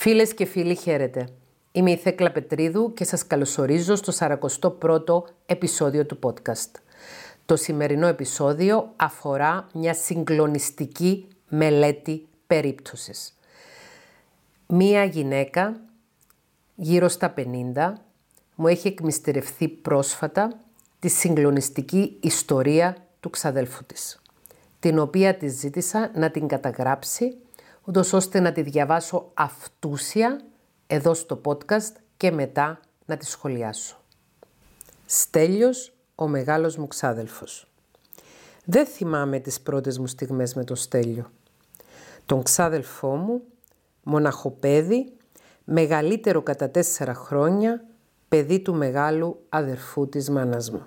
Φίλες και φίλοι χαίρετε. Είμαι η Θέκλα Πετρίδου και σας καλωσορίζω στο 41ο επεισόδιο του podcast. Το σημερινό επεισόδιο αφορά μια συγκλονιστική μελέτη περίπτωσης. Μία γυναίκα γύρω στα 50 μου έχει εκμυστερευθεί πρόσφατα τη συγκλονιστική ιστορία του ξαδέλφου της, την οποία της ζήτησα να την καταγράψει ούτως ώστε να τη διαβάσω αυτούσια εδώ στο podcast και μετά να τη σχολιάσω. Στέλιος, ο μεγάλος μου ξάδελφος. Δεν θυμάμαι τις πρώτες μου στιγμές με τον Στέλιο. Τον ξάδελφό μου, μοναχοπέδι, μεγαλύτερο κατά τέσσερα χρόνια, παιδί του μεγάλου αδερφού της μάνας μου.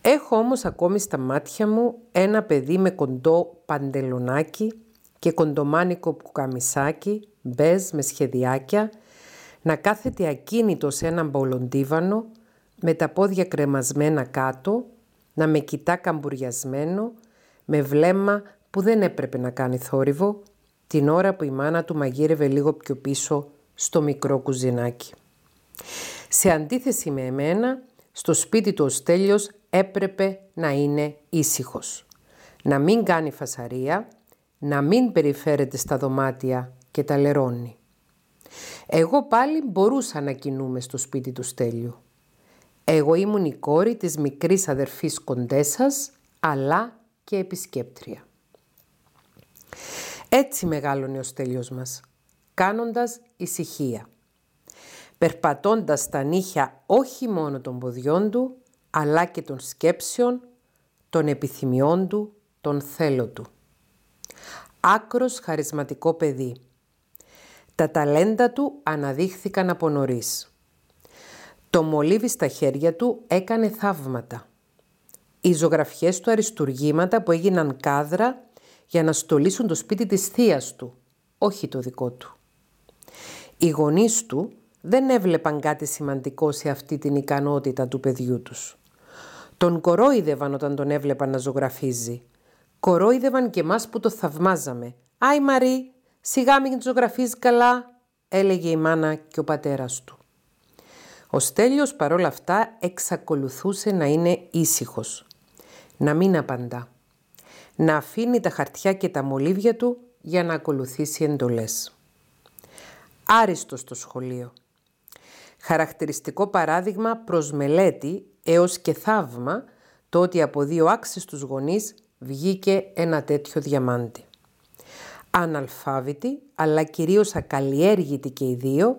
Έχω όμως ακόμη στα μάτια μου ένα παιδί με κοντό παντελονάκι και κοντομάνικο πουκαμισάκι, μπέζ με σχεδιάκια, να κάθεται ακίνητο σε έναν μπολοντίβανο, με τα πόδια κρεμασμένα κάτω, να με κοιτά καμπουριασμένο, με βλέμμα που δεν έπρεπε να κάνει θόρυβο, την ώρα που η μάνα του μαγείρευε λίγο πιο πίσω στο μικρό κουζινάκι. Σε αντίθεση με εμένα, στο σπίτι του ο Στέλιος έπρεπε να είναι ήσυχος. Να μην κάνει φασαρία, να μην περιφέρεται στα δωμάτια και τα λερώνει. Εγώ πάλι μπορούσα να κινούμε στο σπίτι του Στέλιου. Εγώ ήμουν η κόρη της μικρής αδερφής κοντέσας, αλλά και επισκέπτρια. Έτσι μεγάλωνε ο Στέλιος μας, κάνοντας ησυχία. Περπατώντας τα νύχια όχι μόνο των ποδιών του, αλλά και των σκέψεων, των επιθυμιών του, των θέλω του άκρος χαρισματικό παιδί. Τα ταλέντα του αναδείχθηκαν από νωρίς. Το μολύβι στα χέρια του έκανε θαύματα. Οι ζωγραφιές του αριστουργήματα που έγιναν κάδρα για να στολίσουν το σπίτι της θείας του, όχι το δικό του. Οι γονείς του δεν έβλεπαν κάτι σημαντικό σε αυτή την ικανότητα του παιδιού τους. Τον κορόιδευαν όταν τον έβλεπαν να ζωγραφίζει Κορόιδευαν και εμάς που το θαυμάζαμε. «Άι Μαρή, σιγά μην ζωγραφείς καλά», έλεγε η μάνα και ο πατέρας του. Ο Στέλιος παρόλα αυτά εξακολουθούσε να είναι ήσυχος, να μην απαντά, να αφήνει τα χαρτιά και τα μολύβια του για να ακολουθήσει εντολές. Άριστος στο σχολείο. Χαρακτηριστικό παράδειγμα προς μελέτη έως και θαύμα το ότι από δύο άξιστους γονείς βγήκε ένα τέτοιο διαμάντι. Αναλφάβητοι, αλλά κυρίως ακαλλιέργητοι και οι δύο,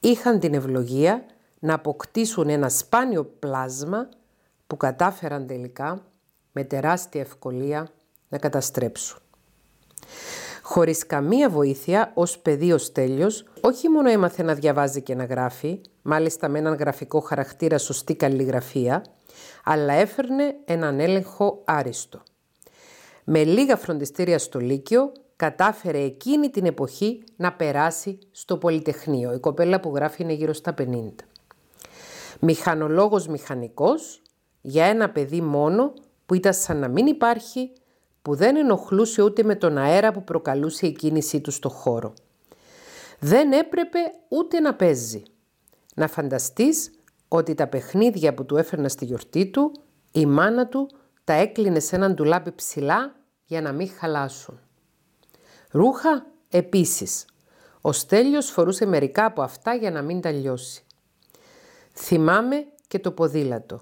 είχαν την ευλογία να αποκτήσουν ένα σπάνιο πλάσμα που κατάφεραν τελικά με τεράστια ευκολία να καταστρέψουν. Χωρίς καμία βοήθεια, ως παιδί ο Στέλιος, όχι μόνο έμαθε να διαβάζει και να γράφει, μάλιστα με έναν γραφικό χαρακτήρα σωστή καλλιγραφία, αλλά έφερνε έναν έλεγχο άριστο. Με λίγα φροντιστήρια στο Λύκειο κατάφερε εκείνη την εποχή να περάσει στο Πολυτεχνείο. Η κοπέλα που γράφει είναι γύρω στα 50. Μηχανολόγος μηχανικός για ένα παιδί μόνο που ήταν σαν να μην υπάρχει, που δεν ενοχλούσε ούτε με τον αέρα που προκαλούσε η κίνησή του στο χώρο. Δεν έπρεπε ούτε να παίζει. Να φανταστείς ότι τα παιχνίδια που του έφερνα στη γιορτή του, η μάνα του τα έκλεινε σε έναν ντουλάπι ψηλά για να μην χαλάσουν. Ρούχα επίσης. Ο Στέλιος φορούσε μερικά από αυτά για να μην τα λιώσει. Θυμάμαι και το ποδήλατο.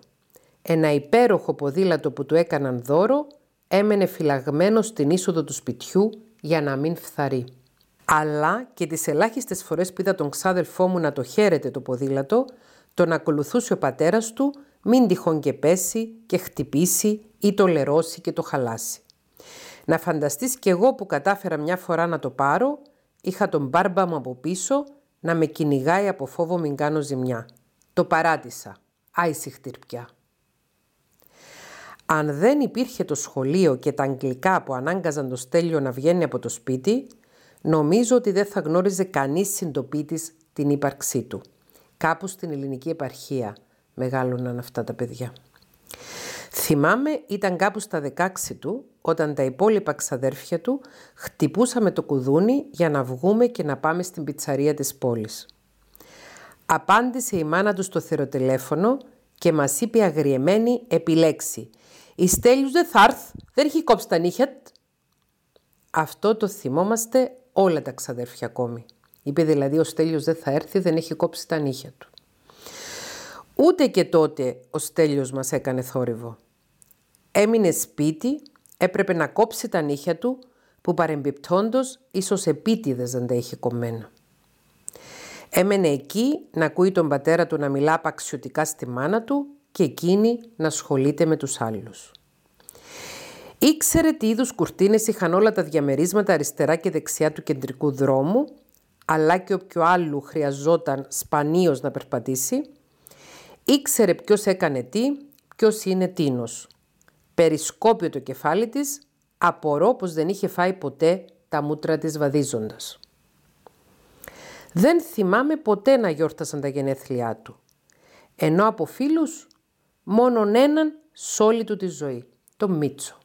Ένα υπέροχο ποδήλατο που του έκαναν δώρο έμενε φυλαγμένο στην είσοδο του σπιτιού για να μην φθαρεί. Αλλά και τις ελάχιστες φορές που είδα τον ξάδελφό μου να το χαίρεται το ποδήλατο, τον ακολουθούσε ο πατέρας του μην τυχόν και πέσει και χτυπήσει ή το λερώσει και το χαλάσει. Να φανταστείς κι εγώ που κατάφερα μια φορά να το πάρω, είχα τον μπάρμπα μου από πίσω να με κυνηγάει από φόβο μην κάνω ζημιά. Το παράτησα. Άιση χτυρπιά. Αν δεν υπήρχε το σχολείο και τα αγγλικά που ανάγκαζαν το στέλιο να βγαίνει από το σπίτι, νομίζω ότι δεν θα γνώριζε κανείς συντοπίτης την ύπαρξή του. Κάπου στην ελληνική επαρχία μεγάλωναν αυτά τα παιδιά. Θυμάμαι ήταν κάπου στα 16 του όταν τα υπόλοιπα ξαδέρφια του χτυπούσαμε το κουδούνι για να βγούμε και να πάμε στην πιτσαρία της πόλης. Απάντησε η μάνα του στο θεροτελέφωνο και μας είπε αγριεμένη επιλέξει «Η Στέλιους δεν θα έρθ, δεν έχει κόψει τα νύχια Αυτό το θυμόμαστε όλα τα ξαδέρφια ακόμη. Είπε δηλαδή ο Στέλιος δεν θα έρθει, δεν έχει κόψει τα νύχια του. Ούτε και τότε ο Στέλιος μας έκανε θόρυβο. Έμεινε σπίτι, έπρεπε να κόψει τα νύχια του που παρεμπιπτόντος ίσως επίτηδες δεν τα είχε κομμένα. Έμενε εκεί να ακούει τον πατέρα του να μιλά απαξιωτικά στη μάνα του και εκείνη να ασχολείται με τους άλλους. Ήξερε τι είδους κουρτίνες είχαν όλα τα διαμερίσματα αριστερά και δεξιά του κεντρικού δρόμου, αλλά και όποιο άλλου χρειαζόταν σπανίως να περπατήσει. Ήξερε ποιος έκανε τι, ποιος είναι τίνος. Περισκόπιο το κεφάλι της, απορώ πως δεν είχε φάει ποτέ τα μούτρα της βαδίζοντας. Δεν θυμάμαι ποτέ να γιόρτασαν τα γενέθλιά του. Ενώ από φίλους μόνον έναν σ' όλη του τη ζωή, το Μίτσο.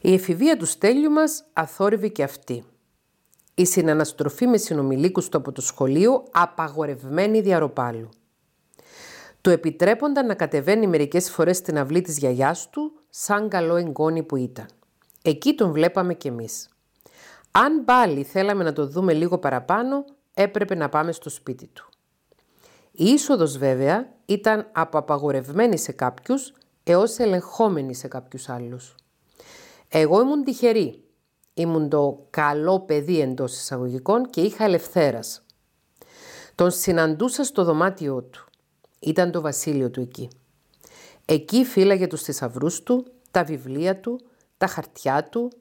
Η εφηβεία του στέλιου μας αθόρυβε και αυτή. Η συναναστροφή με συνομιλίκους του από το σχολείο απαγορευμένη διαρροπάλου. Του επιτρέπονταν να κατεβαίνει μερικές φορές στην αυλή της γιαγιάς του σαν καλό εγγόνι που ήταν. Εκεί τον βλέπαμε κι εμείς. Αν πάλι θέλαμε να το δούμε λίγο παραπάνω, έπρεπε να πάμε στο σπίτι του. Η είσοδος βέβαια ήταν από απαγορευμένη σε κάποιους έως ελεγχόμενη σε κάποιους άλλους. Εγώ ήμουν τυχερή. Ήμουν το καλό παιδί εντός εισαγωγικών και είχα ελευθέρας. Τον συναντούσα στο δωμάτιό του. Ήταν το βασίλειο του εκεί. Εκεί φύλαγε τους θησαυρούς του, τα βιβλία του, τα χαρτιά του,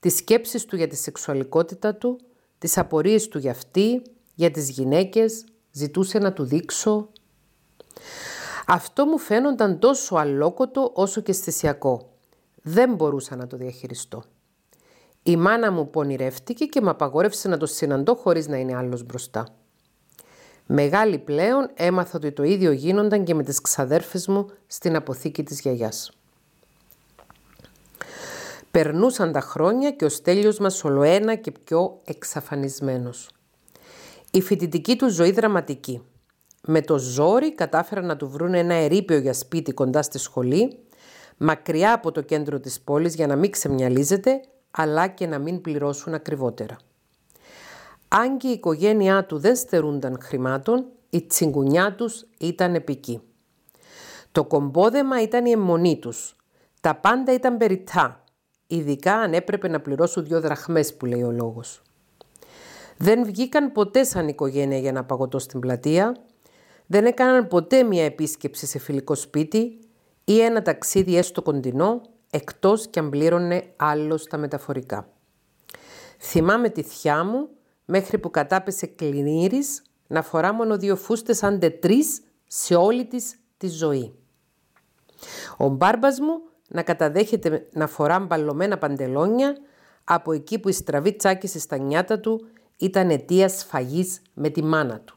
τις σκέψεις του για τη σεξουαλικότητα του, τις απορίες του για αυτή, για τις γυναίκες, ζητούσε να του δείξω. Αυτό μου φαίνονταν τόσο αλόκοτο όσο και αισθησιακό. Δεν μπορούσα να το διαχειριστώ. Η μάνα μου πονηρεύτηκε και με απαγόρευσε να το συναντώ χωρίς να είναι άλλος μπροστά. Μεγάλη πλέον έμαθα ότι το ίδιο γίνονταν και με τις ξαδέρφες μου στην αποθήκη της γιαγιάς. Περνούσαν τα χρόνια και ο Στέλιος μας ολοένα και πιο εξαφανισμένος. Η φοιτητική του ζωή δραματική. Με το ζόρι κατάφεραν να του βρουν ένα ερείπιο για σπίτι κοντά στη σχολή, μακριά από το κέντρο της πόλης για να μην ξεμιαλίζεται, αλλά και να μην πληρώσουν ακριβότερα. Αν και η οικογένειά του δεν στερούνταν χρημάτων, η τσιγκουνιά τους ήταν επική. Το κομπόδεμα ήταν η αιμονή τους. Τα πάντα ήταν περιτά, ειδικά αν έπρεπε να πληρώσουν δύο δραχμές που λέει ο λόγος. Δεν βγήκαν ποτέ σαν οικογένεια για να παγωτώ στην πλατεία, δεν έκαναν ποτέ μια επίσκεψη σε φιλικό σπίτι ή ένα ταξίδι έστω κοντινό, εκτός κι αν πλήρωνε άλλο στα μεταφορικά. Θυμάμαι τη θιά μου μέχρι που κατάπεσε κλινήρης να φορά μόνο δύο φούστες άντε τρεις σε όλη της τη ζωή. Ο μπάρμπας μου να καταδέχεται να φορά μπαλωμένα παντελόνια από εκεί που η στραβή τσάκισε στα νιάτα του ήταν αιτία σφαγής με τη μάνα του.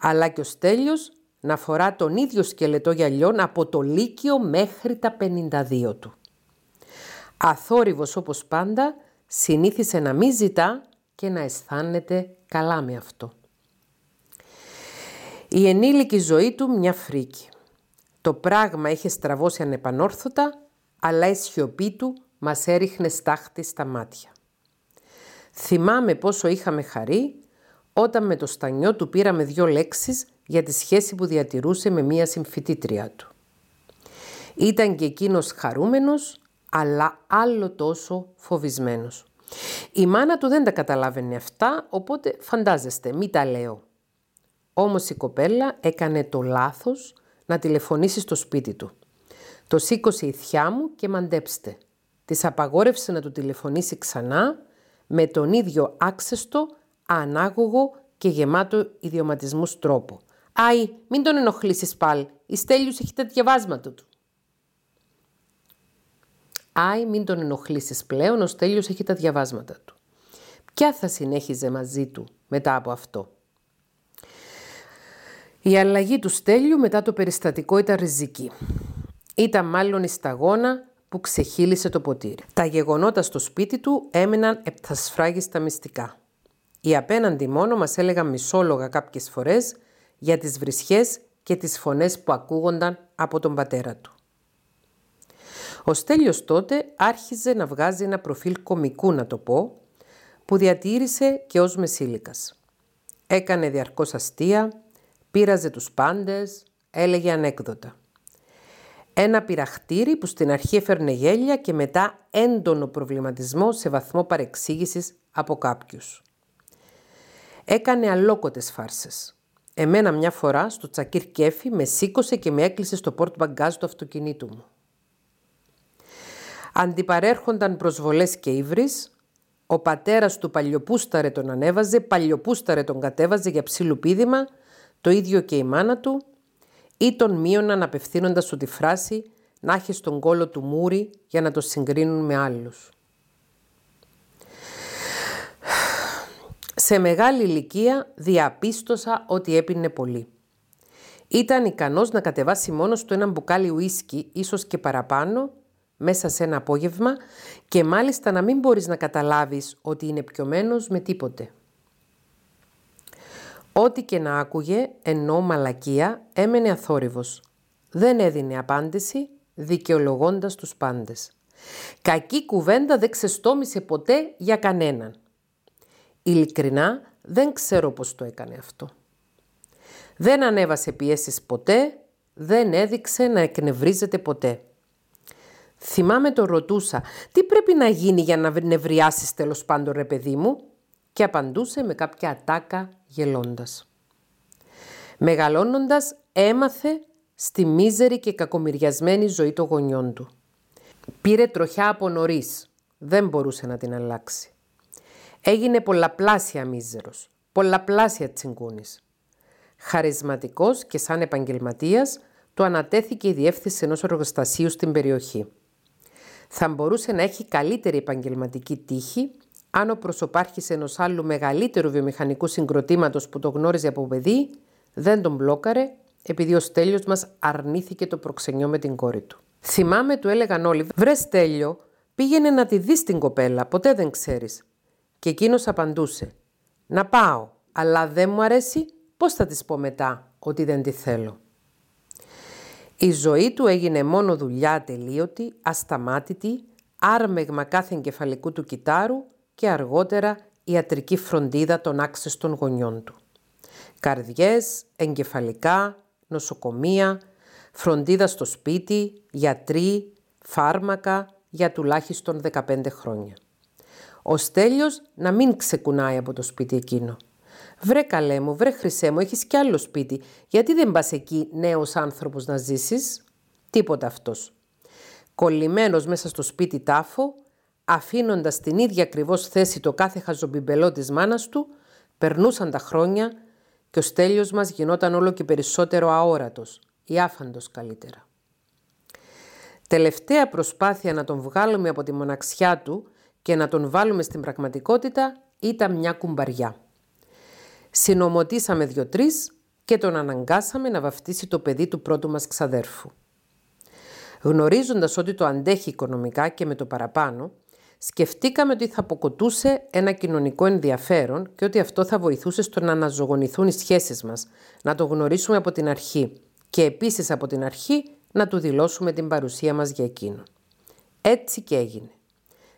Αλλά και ο Στέλιος να φορά τον ίδιο σκελετό γυαλιών από το Λύκειο μέχρι τα 52 του. Αθόρυβος όπως πάντα, συνήθισε να μην ζητά και να αισθάνεται καλά με αυτό. Η ενήλικη ζωή του μια φρίκη. Το πράγμα είχε στραβώσει ανεπανόρθωτα, αλλά η σιωπή του μας έριχνε στάχτη στα μάτια. Θυμάμαι πόσο είχαμε χαρεί όταν με το στανιό του πήραμε δύο λέξεις για τη σχέση που διατηρούσε με μία συμφιτήτρια του. Ήταν και εκείνος χαρούμενος, αλλά άλλο τόσο φοβισμένος. Η μάνα του δεν τα καταλάβαινε αυτά, οπότε φαντάζεστε, μη τα λέω. Όμως η κοπέλα έκανε το λάθος να τηλεφωνήσει στο σπίτι του. Το σήκωσε η θιά μου και μαντέψτε. Της απαγόρευσε να του τηλεφωνήσει ξανά με τον ίδιο άξεστο, ανάγωγο και γεμάτο ιδιωματισμούς τρόπο. «Άι, μην τον ενοχλήσεις πάλι, η Στέλιους έχει τα διαβάσματα του». «Άι, μην τον ενοχλήσεις πλέον, ο Στέλιος έχει τα διαβάσματα του». Ποια θα συνέχιζε μαζί του μετά από αυτό; Η αλλαγή του Στέλιου μετά το περιστατικό ήταν ριζική. Ήταν μάλλον η σταγόνα που ξεχύλισε το ποτήρι. Τα γεγονότα στο σπίτι του έμειναν επτασφράγιστα μυστικά. Οι απέναντι μόνο μας έλεγαν μισόλογα κάποιες φορές για τις βρισχές και τις φωνές που ακούγονταν από τον πατέρα του. Ο Στέλιος τότε άρχιζε να βγάζει ένα προφίλ κομικού να το πω, που διατήρησε και ως μεσήλικας. Έκανε διαρκώς αστεία, πείραζε τους πάντες, έλεγε ανέκδοτα. Ένα πειραχτήρι που στην αρχή έφερνε γέλια και μετά έντονο προβληματισμό σε βαθμό παρεξήγησης από κάποιους. Έκανε αλόκοτες φάρσες. Εμένα μια φορά στο τσακίρ κέφι με σήκωσε και με έκλεισε στο πόρτ μπαγκάζ του αυτοκινήτου μου. Αντιπαρέρχονταν προσβολές και ύβρις, ο πατέρας του παλιοπούσταρε τον ανέβαζε, παλιοπούσταρε τον κατέβαζε για ψιλουπίδημα, το ίδιο και η μάνα του, ή τον μείωναν απευθύνοντας του τη φράση να έχεις στον κόλο του μούρι για να το συγκρίνουν με άλλους. Σε μεγάλη ηλικία διαπίστωσα ότι έπινε πολύ. Ήταν ικανός να κατεβάσει μόνος του ένα μπουκάλι ουίσκι, ίσως και παραπάνω, μέσα σε ένα απόγευμα και μάλιστα να μην μπορείς να καταλάβεις ότι είναι πιωμένος με τίποτε. Ό,τι και να άκουγε, ενώ μαλακία, έμενε αθόρυβος. Δεν έδινε απάντηση, δικαιολογώντας τους πάντες. Κακή κουβέντα δεν ξεστόμησε ποτέ για κανέναν. Ειλικρινά δεν ξέρω πώς το έκανε αυτό. Δεν ανέβασε πιέσεις ποτέ, δεν έδειξε να εκνευρίζεται ποτέ. Θυμάμαι το ρωτούσα, τι πρέπει να γίνει για να νευριάσεις τέλος πάντων ρε παιδί μου; Και απαντούσε με κάποια ατάκα γελώντας. Μεγαλώνοντας έμαθε στη μίζερη και κακομοιριασμένη ζωή των γονιών του. Πήρε τροχιά από νωρίς. Δεν μπορούσε να την αλλάξει. Έγινε πολλαπλάσια μίζερος, πολλαπλάσια τσιγκούνης. Χαρισματικός και σαν επαγγελματίας, του ανατέθηκε η διεύθυνση ενός εργοστασίου στην περιοχή. Θα μπορούσε να έχει καλύτερη επαγγελματική τύχη αν ο προσωπάρχης ενός άλλου μεγαλύτερου βιομηχανικού συγκροτήματος που το γνώριζε από παιδί δεν τον μπλόκαρε επειδή ο Στέλιος μας αρνήθηκε το προξενιό με την κόρη του. Θυμάμαι του έλεγαν όλοι «Βρε Στέλιο, πήγαινε να τη δεις την κοπέλα, ποτέ δεν ξέρεις». Και εκείνος απαντούσε «Να πάω, αλλά δεν μου αρέσει, πώς θα της πω μετά ότι δεν τη θέλω». Η ζωή του έγινε μόνο δουλειά ατελείωτη, ασταμάτητη, άρμεγμα κάθε εγκεφαλικού του κυτάρου και αργότερα ιατρική φροντίδα των άξιστων γονιών του. Καρδιές, εγκεφαλικά, νοσοκομεία, φροντίδα στο σπίτι, γιατροί, φάρμακα για τουλάχιστον 15 χρόνια. Ο Στέλιος να μην ξεκουνάει από το σπίτι εκείνο. Βρε καλέ μου, βρε χρυσέ μου, έχεις κι άλλο σπίτι. Γιατί δεν πας εκεί νέος άνθρωπος να ζήσεις; Τίποτα αυτός. Κολλημένος μέσα στο σπίτι τάφο, αφήνοντας την ίδια ακριβώς θέση το κάθε χαζομπιμπελό της μάνας του, περνούσαν τα χρόνια και ο στέλιος μας γινόταν όλο και περισσότερο αόρατος ή άφαντος καλύτερα. Τελευταία προσπάθεια να τον βγάλουμε από τη μοναξιά του και να τον βάλουμε στην πραγματικότητα ήταν μια κουμπαριά. Συνομωτήσαμε δυο-τρεις και τον αναγκάσαμε να βαφτίσει το παιδί του πρώτου μας ξαδέρφου. Γνωρίζοντας ότι το αντέχει οικονομικά και με το παραπάνω, σκεφτήκαμε ότι θα αποκοτούσε ένα κοινωνικό ενδιαφέρον και ότι αυτό θα βοηθούσε στο να αναζωογονηθούν οι σχέσεις μας, να το γνωρίσουμε από την αρχή και επίσης από την αρχή να του δηλώσουμε την παρουσία μας για εκείνον. Έτσι και έγινε.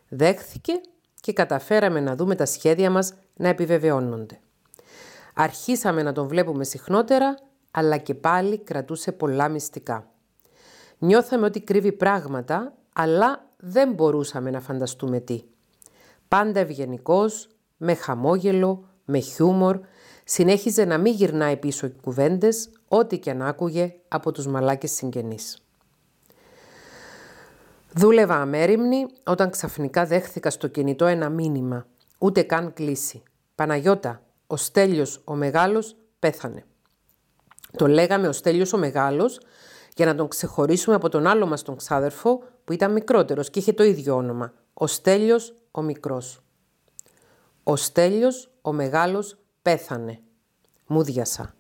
Δέχθηκε και καταφέραμε να δούμε τα σχέδια μας να επιβεβαιώνονται. Αρχίσαμε να τον βλέπουμε συχνότερα, αλλά και πάλι κρατούσε πολλά μυστικά. Νιώθαμε ότι κρύβει πράγματα, αλλά δεν μπορούσαμε να φανταστούμε τι. Πάντα ευγενικός, με χαμόγελο, με χιούμορ, συνέχιζε να μην γυρνάει πίσω κουβέντες, ό,τι και αν άκουγε από τους μαλάκες συγγενείς. Δούλευα αμέριμνη όταν ξαφνικά δέχθηκα στο κινητό ένα μήνυμα, ούτε καν κλείσει. «Παναγιώτα, ο Στέλιος ο Μεγάλος πέθανε». Το λέγαμε ο Στέλιος ο Μεγάλος για να τον ξεχωρίσουμε από τον άλλο μας τον ξάδερφο που ήταν μικρότερος και είχε το ίδιο όνομα, ο Στέλιος ο Μικρός. Ο Στέλιος ο Μεγάλος πέθανε. Μούδιασα.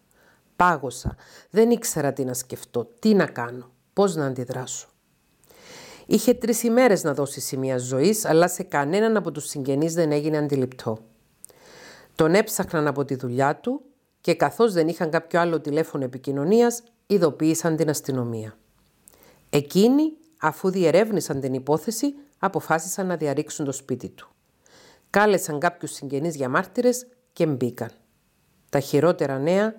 Πάγωσα. Δεν ήξερα τι να σκεφτώ, τι να κάνω, πώς να αντιδράσω. Είχε τρεις ημέρες να δώσει σημεία ζωής, αλλά σε κανέναν από τους συγγενείς δεν έγινε αντιληπτό. Τον έψαχναν από τη δουλειά του και καθώς δεν είχαν κάποιο άλλο τηλέφωνο επικοινωνίας, ειδοποίησαν την αστυνομία. Εκείνοι, αφού διερεύνησαν την υπόθεση, αποφάσισαν να διαρρήξουν το σπίτι του. Κάλεσαν κάποιους συγγενείς για μάρτυρες και μπήκαν. Τα χειρότερα νέα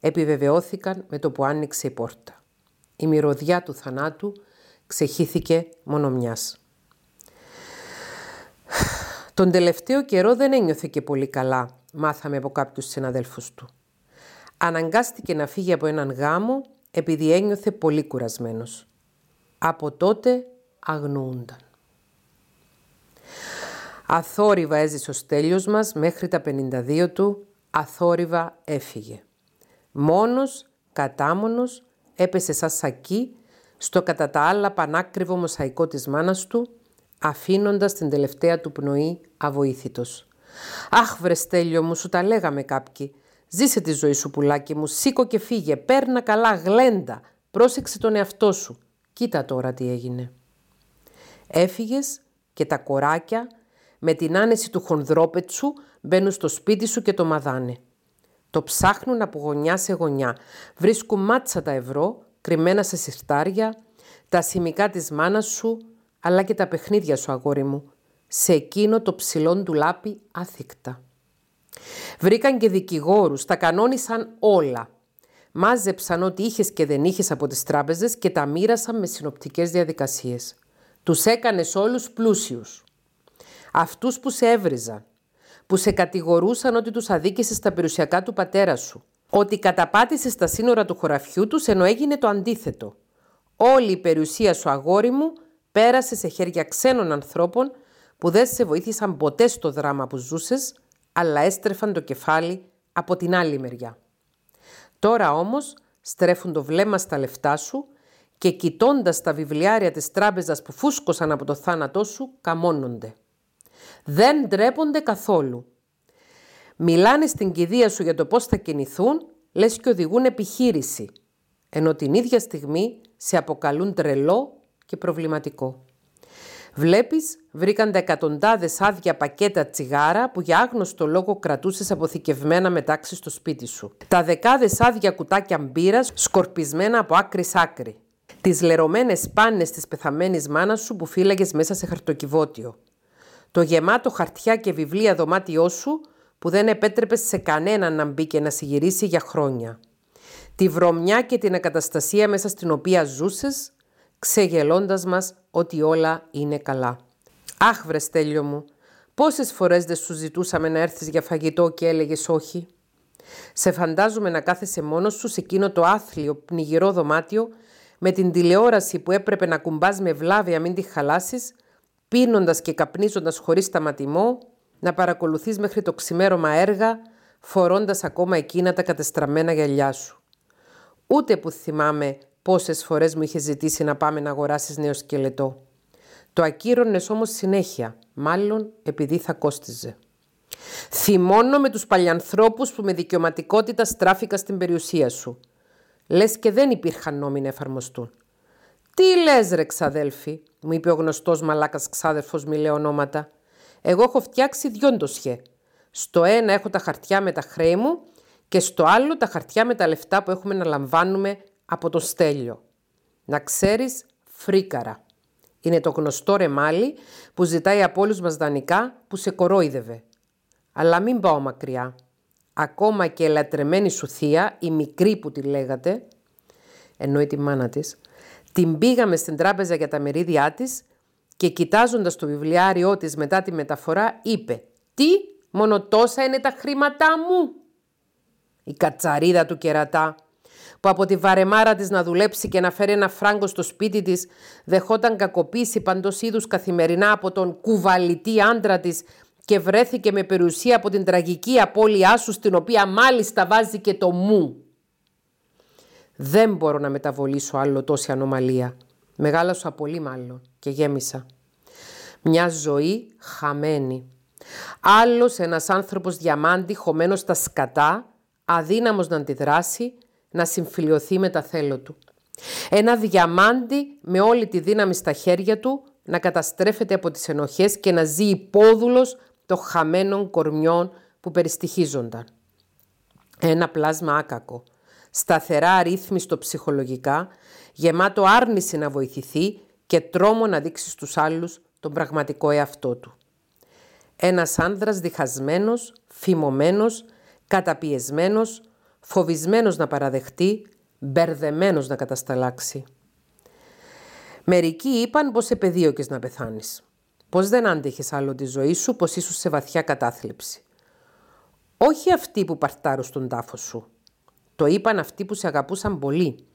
επιβεβαιώθηκαν με το που άνοιξε η πόρτα. Η μυρωδιά του θανάτου ξεχύθηκε μόνο μιας. Τον τελευταίο καιρό δεν ένιωθε και πολύ καλά, μάθαμε από κάποιους συναδέλφους του. Αναγκάστηκε να φύγει από έναν γάμο επειδή ένιωθε πολύ κουρασμένος. Από τότε αγνοούνταν. Αθόρυβα έζησε ο στέλιος μας μέχρι τα 52 του, αθόρυβα έφυγε. Μόνος, κατάμονος, έπεσε σαν σακί στο κατά τα άλλα πανάκριβο μοσαϊκό της μάνας του, αφήνοντας την τελευταία του πνοή αβοήθητος. «Αχ βρε Στέλιο μου, σου τα λέγαμε κάποιοι. Ζήσε τη ζωή σου πουλάκι μου, σήκω και φύγε, παίρνα καλά, γλέντα, πρόσεξε τον εαυτό σου. Κοίτα τώρα τι έγινε». Έφυγες και τα κοράκια με την άνεση του χονδρόπετσου μπαίνουν στο σπίτι σου και το μαδάνε. Το ψάχνουν από γωνιά σε γωνιά. Βρίσκουν μάτσα τα ευρώ, κρυμμένα σε συρτάρια, τα σημικά της μάνας σου, αλλά και τα παιχνίδια σου, αγόρι μου, σε εκείνο το ψηλόν του λάπη άθικτα. Βρήκαν και δικηγόρους, τα κανόνισαν όλα. Μάζεψαν ό,τι είχες και δεν είχες από τις τράπεζες και τα μοίρασαν με συνοπτικές διαδικασίες. Τους έκανες όλους πλούσιους. Αυτούς που σε έβριζαν, που σε κατηγορούσαν ότι τους αδίκησες στα περιουσιακά του πατέρα σου, ότι καταπάτησες στα σύνορα του χωραφιού τους ενώ έγινε το αντίθετο. Όλη η περιουσία σου αγόρι μου πέρασε σε χέρια ξένων ανθρώπων που δεν σε βοήθησαν ποτέ στο δράμα που ζούσες, αλλά έστρεφαν το κεφάλι από την άλλη μεριά. Τώρα όμως στρέφουν το βλέμμα στα λεφτά σου και κοιτώντας τα βιβλιάρια της τράπεζας που φούσκωσαν από το θάνατό σου, καμώνονται. Δεν ντρέπονται καθόλου. Μιλάνε στην κηδεία σου για το πώς θα κινηθούν, λες και οδηγούν επιχείρηση, ενώ την ίδια στιγμή σε αποκαλούν τρελό και προβληματικό. Βλέπεις, βρήκαν τα εκατοντάδες άδεια πακέτα τσιγάρα που για άγνωστο λόγο κρατούσες αποθηκευμένα μετάξυ στο σπίτι σου. Τα δεκάδες άδεια κουτάκια μπύρας σκορπισμένα από άκρη σ' άκρη. Τις λερωμένες πάνες της πεθαμένης μάνας σου που φύλαγες μέσα σε χαρτοκιβώτιο. Το γεμάτο χαρτιά και βιβλία δωμάτιό σου που δεν επέτρεπες σε κανέναν να μπει και να συγυρίσει για χρόνια. Τη βρωμιά και την ακαταστασία μέσα στην οποία ζούσες, ξεγελώντας μας ότι όλα είναι καλά. Αχ βρε Στέλιο μου, πόσες φορές δεν σου ζητούσαμε να έρθεις για φαγητό και έλεγες όχι; Σε φαντάζομαι να κάθεσαι μόνος σου σε εκείνο το άθλιο πνιγυρό δωμάτιο με την τηλεόραση που έπρεπε να κουμπάς με βλάβια μην τη χαλάσεις, πίνοντας και καπνίζοντας χωρίς σταματημό να παρακολουθείς μέχρι το ξημέρωμα έργα, φορώντας ακόμα εκείνα τα κατεστραμμένα γυαλιά σου. Ούτε που θυμάμαι πόσες φορές μου είχε ζητήσει να πάμε να αγοράσεις νέο σκελετό. Το ακύρωνες όμως συνέχεια, μάλλον επειδή θα κόστιζε. Θυμώνω με τους παλιανθρώπους που με δικαιωματικότητα στράφηκα στην περιουσία σου. Λες και δεν υπήρχαν νόμοι να εφαρμοστούν. Τι λες ρε ξαδέλφη, μου είπε ο γνωστός μαλάκας ξάδερφος μη λέει ονόματα. Εγώ έχω φτιάξει δυο ντοσιέ. Στο ένα έχω τα χαρτιά με τα χρέη μου και στο άλλο τα χαρτιά με τα λεφτά που έχουμε να λαμβάνουμε από το στέλιο. Να ξέρεις, φρίκαρα. Είναι το γνωστό ρεμάλι που ζητάει από όλους μας δανεικά που σε κορόιδευε. Αλλά μην πάω μακριά. Ακόμα και λατρεμένη σου θεία, η μικρή που τη λέγατε, εννοεί τη μάνα της, την πήγαμε στην τράπεζα για τα μερίδια της και κοιτάζοντας το βιβλιάριό της μετά τη μεταφορά είπε «Τι, μόνο τόσα είναι τα χρήματά μου» Η κατσαρίδα του κερατά που από τη βαρεμάρα της να δουλέψει και να φέρει ένα φράγκο στο σπίτι της δεχόταν κακοποίηση παντός είδους καθημερινά από τον κουβαλητή άντρα της και βρέθηκε με περιουσία από την τραγική απώλειά σου στην οποία μάλιστα βάζει και το μου. Δεν μπορώ να μεταβολήσω άλλο τόση ανομαλία. Μεγάλωσα πολύ μάλλον και γέμισα. Μια ζωή χαμένη. Άλλος ένας άνθρωπος διαμάντη χωμένος στα σκατά, αδύναμος να αντιδράσει, να συμφιλειωθεί με τα θέλω του. Ένα διαμάντι με όλη τη δύναμη στα χέρια του να καταστρέφεται από τις ενοχές και να ζει υπόδουλος των χαμένων κορμιών που περιστοιχίζονταν. Ένα πλάσμα άκακο, σταθερά αρρύθμιστο ψυχολογικά, γεμάτο άρνηση να βοηθηθεί και τρόμο να δείξει στους άλλους τον πραγματικό εαυτό του. Ένας άνδρας διχασμένος, φημωμένος, καταπιεσμένος, φοβισμένος να παραδεχτεί, μπερδεμένος να κατασταλάξει. Μερικοί είπαν πως επεδίωκες να πεθάνεις. Πως δεν άντεχες άλλο τη ζωή σου, πως ήσουν σε βαθιά κατάθλιψη. Όχι αυτοί που παρτάρουν στον τάφο σου. Το είπαν αυτοί που σε αγαπούσαν πολύ,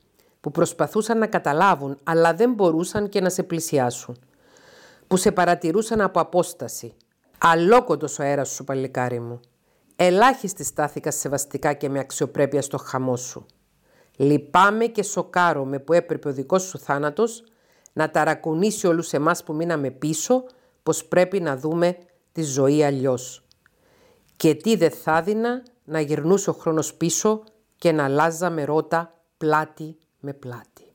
που προσπαθούσαν να καταλάβουν, αλλά δεν μπορούσαν και να σε πλησιάσουν. Που σε παρατηρούσαν από απόσταση. Αλόκοτος ο αέρας σου, παλικάρι μου. Ελάχιστη στάθηκα σεβαστικά και με αξιοπρέπεια στο χαμό σου. Λυπάμαι και σοκάρομαι που έπρεπε ο δικός σου θάνατος να ταρακουνήσει όλους εμάς που μείναμε πίσω πως πρέπει να δούμε τη ζωή αλλιώς. Και τι δεν θα δίνα να γυρνούσε ο χρόνος πίσω και να αλλάζαμε ρότα πλάτη με πλάτη.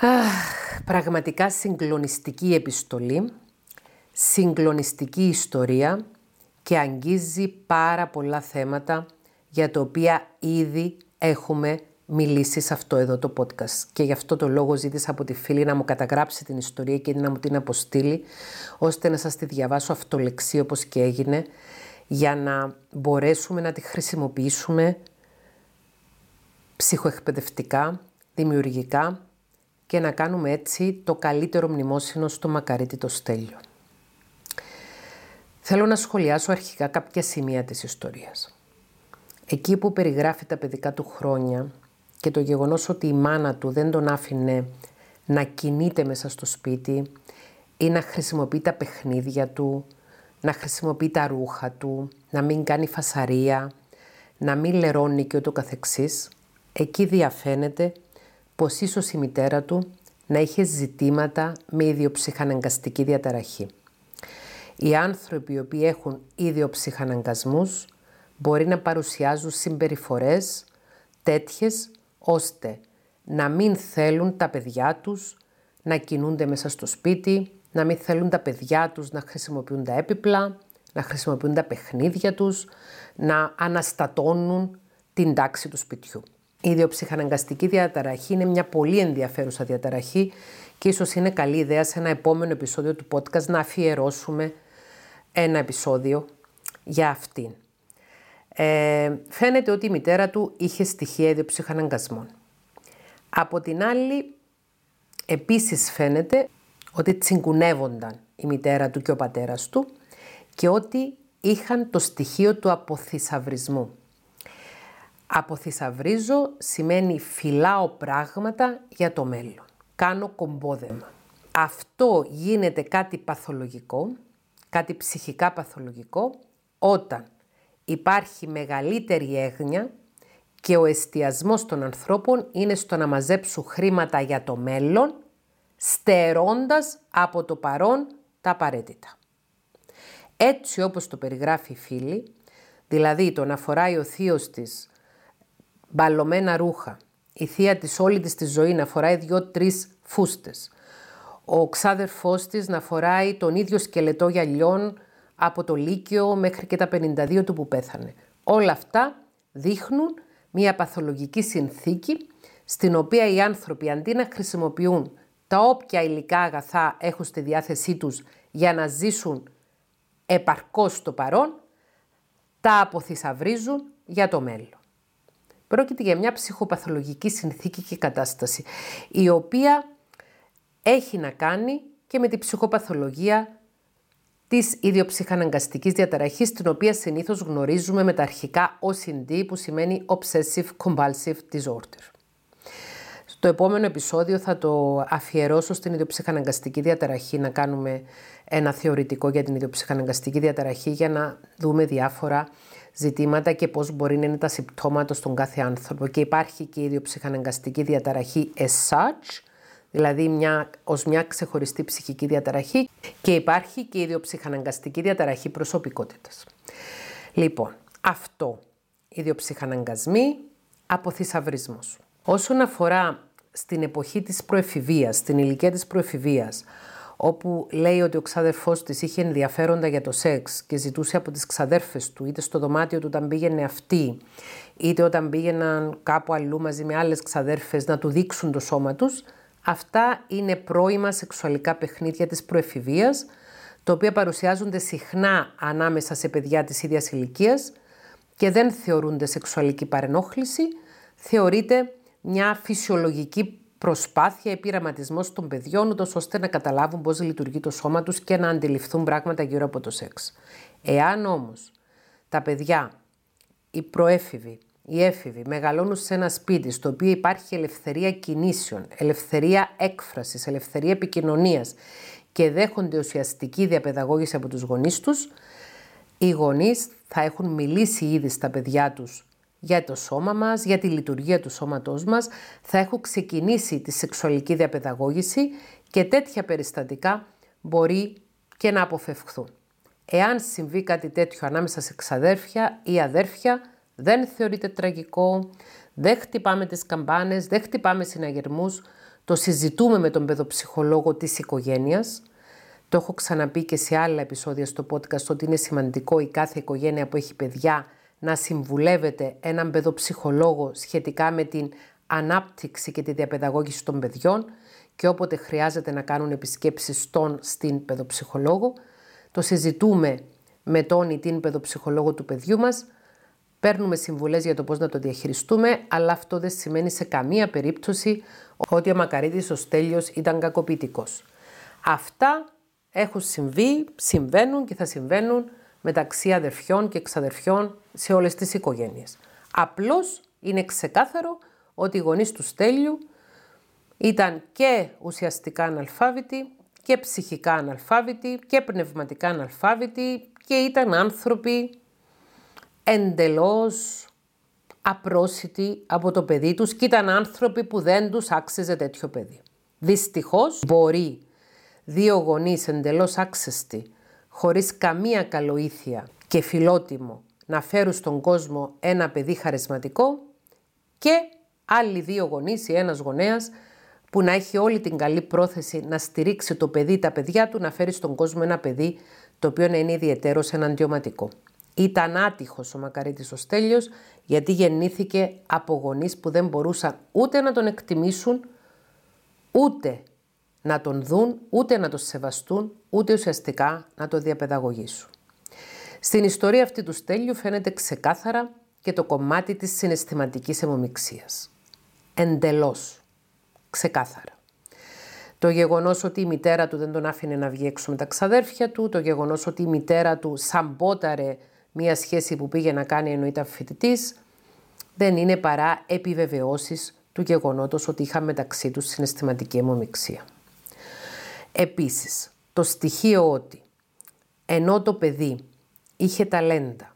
Αχ, πραγματικά συγκλονιστική επιστολή, συγκλονιστική ιστορία και αγγίζει πάρα πολλά θέματα για τα οποία ήδη έχουμε μιλήσει σε αυτό εδώ το podcast. Και γι' αυτό το λόγο ζήτησα από τη φίλη να μου καταγράψει την ιστορία και να μου την αποστείλει, ώστε να σας τη διαβάσω αυτολεξί όπως και έγινε, για να μπορέσουμε να τη χρησιμοποιήσουμε ψυχοεκπαιδευτικά, δημιουργικά και να κάνουμε έτσι το καλύτερο μνημόσυνο στο μακαρίτι το στέλιο. Θέλω να σχολιάσω αρχικά κάποια σημεία της ιστορίας. Εκεί που περιγράφει τα παιδικά του χρόνια και το γεγονός ότι η μάνα του δεν τον άφηνε να κινείται μέσα στο σπίτι ή να χρησιμοποιεί τα παιχνίδια του, να χρησιμοποιεί τα ρούχα του, να μην κάνει φασαρία, να μην λερώνει και ούτω καθεξής, εκεί διαφαίνεται πως ίσως η μητέρα του να είχε ζητήματα με ιδιοψυχαναγκαστική διαταραχή. Οι άνθρωποι οι οποίοι έχουν ιδιοψυχαναγκασμούς μπορεί να παρουσιάζουν συμπεριφορές τέτοιες ώστε να μην θέλουν τα παιδιά τους να κινούνται μέσα στο σπίτι, να μην θέλουν τα παιδιά τους να χρησιμοποιούν τα έπιπλα, να χρησιμοποιούν τα παιχνίδια τους, να αναστατώνουν την τάξη του σπιτιού. Η ιδιοψυχαναγκαστική διαταραχή είναι μια πολύ ενδιαφέρουσα διαταραχή και ίσως είναι καλή ιδέα σε ένα επόμενο επεισόδιο του podcast να αφιερώσουμε ένα επεισόδιο για αυτήν. Ε, φαίνεται ότι η μητέρα του είχε στοιχεία ιδιοψυχαναγκασμών. Από την άλλη, επίσης φαίνεται ότι τσιγκουνεύονταν η μητέρα του και ο πατέρας του και ότι είχαν το στοιχείο του αποθυσαυρισμού. Αποθυσαυρίζω σημαίνει φυλάω πράγματα για το μέλλον. Κάνω κομπόδεμα. Αυτό γίνεται κάτι παθολογικό, κάτι ψυχικά παθολογικό, όταν υπάρχει μεγαλύτερη έγνοια και ο εστιασμός των ανθρώπων είναι στο να μαζέψουν χρήματα για το μέλλον, στερώντας από το παρόν τα απαραίτητα. Έτσι όπως το περιγράφει η φίλη, δηλαδή το να φοράει ο θείος της μπαλωμένα ρούχα, η θεία της όλη της τη ζωή να φοράει δυο-τρεις φούστες, ο ξάδερφός της να φοράει τον ίδιο σκελετό γυαλιών από το Λύκειο μέχρι και τα 52 του που πέθανε. Όλα αυτά δείχνουν μια παθολογική συνθήκη στην οποία οι άνθρωποι αντί να χρησιμοποιούν τα όποια υλικά αγαθά έχουν στη διάθεσή τους για να ζήσουν επαρκώς στο παρόν, τα αποθυσαυρίζουν για το μέλλον. Πρόκειται για μια ψυχοπαθολογική συνθήκη και κατάσταση, η οποία έχει να κάνει και με την ψυχοπαθολογία της ιδιοψυχαναγκαστικής διαταραχής, την οποία συνήθως γνωρίζουμε με τα αρχικά OCD, που σημαίνει Obsessive Compulsive Disorder. Στο επόμενο επεισόδιο θα το αφιερώσω στην ιδιοψυχαναγκαστική διαταραχή, να κάνουμε ένα θεωρητικό για την ιδιοψυχαναγκαστική διαταραχή για να δούμε διάφορα ζητήματα και πώς μπορεί να είναι τα συμπτώματα στον κάθε άνθρωπο. Και υπάρχει και η ιδιοψυχαναγκαστική διαταραχή as such, δηλαδή μια, ως μια ξεχωριστή ψυχική διαταραχή και υπάρχει και η ιδιοψυχαναγκαστική διαταραχή προσωπικότητας. Λοιπόν, αυτό ιδιοψυχαναγκασμοί, αποθυσαυρισμός. Όσον αφορά στην εποχή της προεφηβείας, στην ηλικία της προεφηβείας, όπου λέει ότι ο ξαδερφός της είχε ενδιαφέροντα για το σεξ και ζητούσε από τις ξαδέρφες του, είτε στο δωμάτιο του όταν πήγαινε αυτή, είτε όταν πήγαιναν κάπου αλλού μαζί με άλλες ξαδέρφες να του δείξουν το σώμα τους, αυτά είναι πρώιμα σεξουαλικά παιχνίδια της προεφηβείας, τα οποία παρουσιάζονται συχνά ανάμεσα σε παιδιά της ίδιας ηλικίας και δεν θεωρούνται σεξουαλική παρενόχληση, θεωρείται μια φυσιολογική προσπάθεια, επειραματισμός των παιδιών, ούτως ώστε να καταλάβουν πώς λειτουργεί το σώμα τους και να αντιληφθούν πράγματα γύρω από το σεξ. Εάν όμως τα παιδιά, οι προέφηβοι, οι έφηβοι μεγαλώνουν σε ένα σπίτι στο οποίο υπάρχει ελευθερία κινήσεων, ελευθερία έκφρασης, ελευθερία επικοινωνίας και δέχονται ουσιαστική διαπαιδαγώγηση από τους γονείς τους, οι γονείς θα έχουν μιλήσει ήδη στα παιδιά τους για το σώμα μας, για τη λειτουργία του σώματός μας, θα έχουν ξεκινήσει τη σεξουαλική διαπαιδαγώγηση και τέτοια περιστατικά μπορεί και να αποφευχθούν. Εάν συμβεί κάτι τέτοιο ανάμεσα σε ξαδέρφια ή αδέρφια, δεν θεωρείται τραγικό, δεν χτυπάμε τις καμπάνες, δεν χτυπάμε συναγερμούς, το συζητούμε με τον παιδοψυχολόγο της οικογένειας. Το έχω ξαναπεί και σε άλλα επεισόδια στο podcast ότι είναι σημαντικό η κάθε οικογένεια που έχει παιδιά να συμβουλεύετε έναν παιδοψυχολόγο σχετικά με την ανάπτυξη και τη διαπαιδαγώγηση των παιδιών και όποτε χρειάζεται να κάνουν επισκέψεις στον στην παιδοψυχολόγο. Το συζητούμε με τον ή την παιδοψυχολόγο του παιδιού μας, παίρνουμε συμβουλές για το πώς να το διαχειριστούμε, αλλά αυτό δεν σημαίνει σε καμία περίπτωση ότι ο Μακαρίτης ο Στέλιος ήταν κακοποιητικός. Αυτά έχουν συμβεί, συμβαίνουν και θα συμβαίνουν μεταξύ αδερφιών και εξαδερφιών σε όλες τις οικογένειες. Απλώς είναι ξεκάθαρο ότι οι γονείς του Στέλιου ήταν και ουσιαστικά αναλφάβητοι και ψυχικά αναλφάβητοι και πνευματικά αναλφάβητοι και ήταν άνθρωποι εντελώς απρόσιτοι από το παιδί τους και ήταν άνθρωποι που δεν τους άξιζε τέτοιο παιδί. Δυστυχώς μπορεί δύο γονείς εντελώς άξιστοι, χωρίς καμία καλοήθεια και φιλότιμο να φέρουν στον κόσμο ένα παιδί χαρισματικό και άλλοι δύο γονείς ή ένας γονέας που να έχει όλη την καλή πρόθεση να στηρίξει το παιδί, τα παιδιά του, να φέρει στον κόσμο ένα παιδί το οποίο να είναι ιδιαίτερος εναντιωματικό. Ήταν άτυχος ο Μακαρίτης ο Στέλιος γιατί γεννήθηκε από γονείς που δεν μπορούσαν ούτε να τον εκτιμήσουν, ούτε να τον δουν, ούτε να τον σεβαστούν, ούτε ουσιαστικά να το διαπαιδαγωγήσουν. Στην ιστορία αυτή του Στέλιου φαίνεται ξεκάθαρα και το κομμάτι της συναισθηματικής αιμομιξίας. Εντελώς. Ξεκάθαρα. Το γεγονός ότι η μητέρα του δεν τον άφηνε να βγει έξω με τα ξαδέρφια του, το γεγονός ότι η μητέρα του σαμπόταρε μία σχέση που πήγε να κάνει ενώ ήταν φοιτητής, δεν είναι παρά επιβεβαιώσεις του γεγονότος ότι είχαν μεταξύ τους συναισθηματική αιμομιξία. Επίσης, το στοιχείο ότι ενώ το παιδί είχε ταλέντα,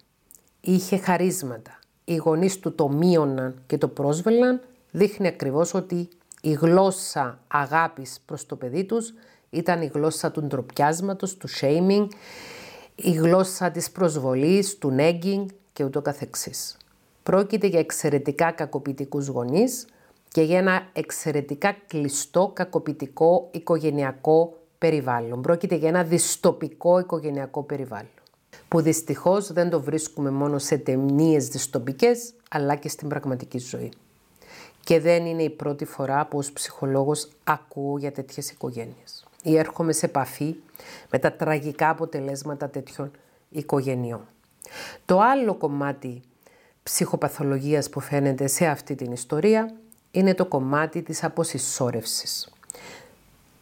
είχε χαρίσματα, οι γονείς του το μείωναν και το πρόσβελαν, δείχνει ακριβώς ότι η γλώσσα αγάπης προς το παιδί τους ήταν η γλώσσα του ντροπιάσματος, του shaming, η γλώσσα της προσβολής, του nagging και ούτω καθεξής. Πρόκειται για εξαιρετικά κακοποιητικούς γονείς και για ένα εξαιρετικά κλειστό κακοποιητικό οικογενειακό περιβάλλον. Πρόκειται για ένα δυστοπικό οικογενειακό περιβάλλον που δυστυχώς δεν το βρίσκουμε μόνο σε ταινίες δυστοπικές, αλλά και στην πραγματική ζωή. Και δεν είναι η πρώτη φορά που ως ψυχολόγος ακούω για τέτοιες οικογένειες. Ή έρχομαι σε επαφή με τα τραγικά αποτελέσματα τέτοιων οικογενειών. Το άλλο κομμάτι ψυχοπαθολογίας που φαίνεται σε αυτή την ιστορία είναι το κομμάτι της αποσυσσόρευσης,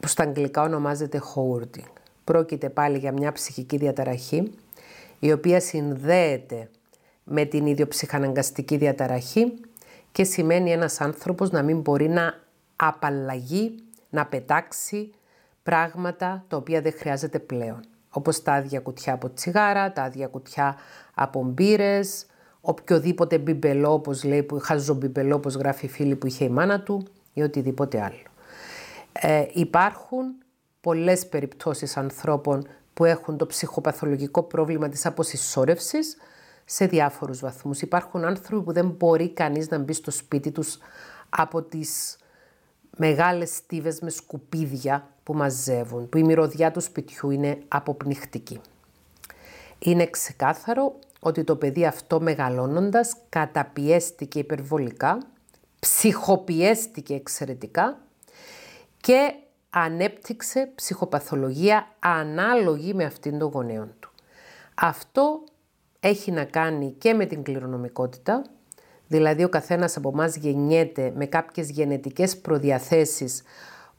που στα αγγλικά ονομάζεται hoarding. Πρόκειται πάλι για μια ψυχική διαταραχή, η οποία συνδέεται με την ιδιοψυχαναγκαστική διαταραχή και σημαίνει ένας άνθρωπος να μην μπορεί να απαλλαγεί, να πετάξει πράγματα τα οποία δεν χρειάζεται πλέον. Όπως τα άδεια κουτιά από τσιγάρα, τα άδεια κουτιά από μπύρες, οποιοδήποτε μπιμπελό, όπως λέει, που μπιμπελό, όπως γράφει η φίλη που είχε η μάνα του ή οτιδήποτε άλλο. Ε, υπάρχουν πολλές περιπτώσεις ανθρώπων που έχουν το ψυχοπαθολογικό πρόβλημα της αποσυσσόρευσης, σε διάφορους βαθμούς. Υπάρχουν άνθρωποι που δεν μπορεί κανείς να μπει στο σπίτι τους από τις μεγάλες στίβες με σκουπίδια που μαζεύουν, που η μυρωδιά του σπιτιού είναι αποπνιχτική. Είναι ξεκάθαρο ότι το παιδί αυτό μεγαλώνοντας καταπιέστηκε υπερβολικά, ψυχοπιέστηκε εξαιρετικά και ανέπτυξε ψυχοπαθολογία ανάλογη με αυτήν των γονέων του. Αυτό έχει να κάνει και με την κληρονομικότητα, δηλαδή ο καθένας από εμάς γεννιέται με κάποιες γενετικές προδιαθέσεις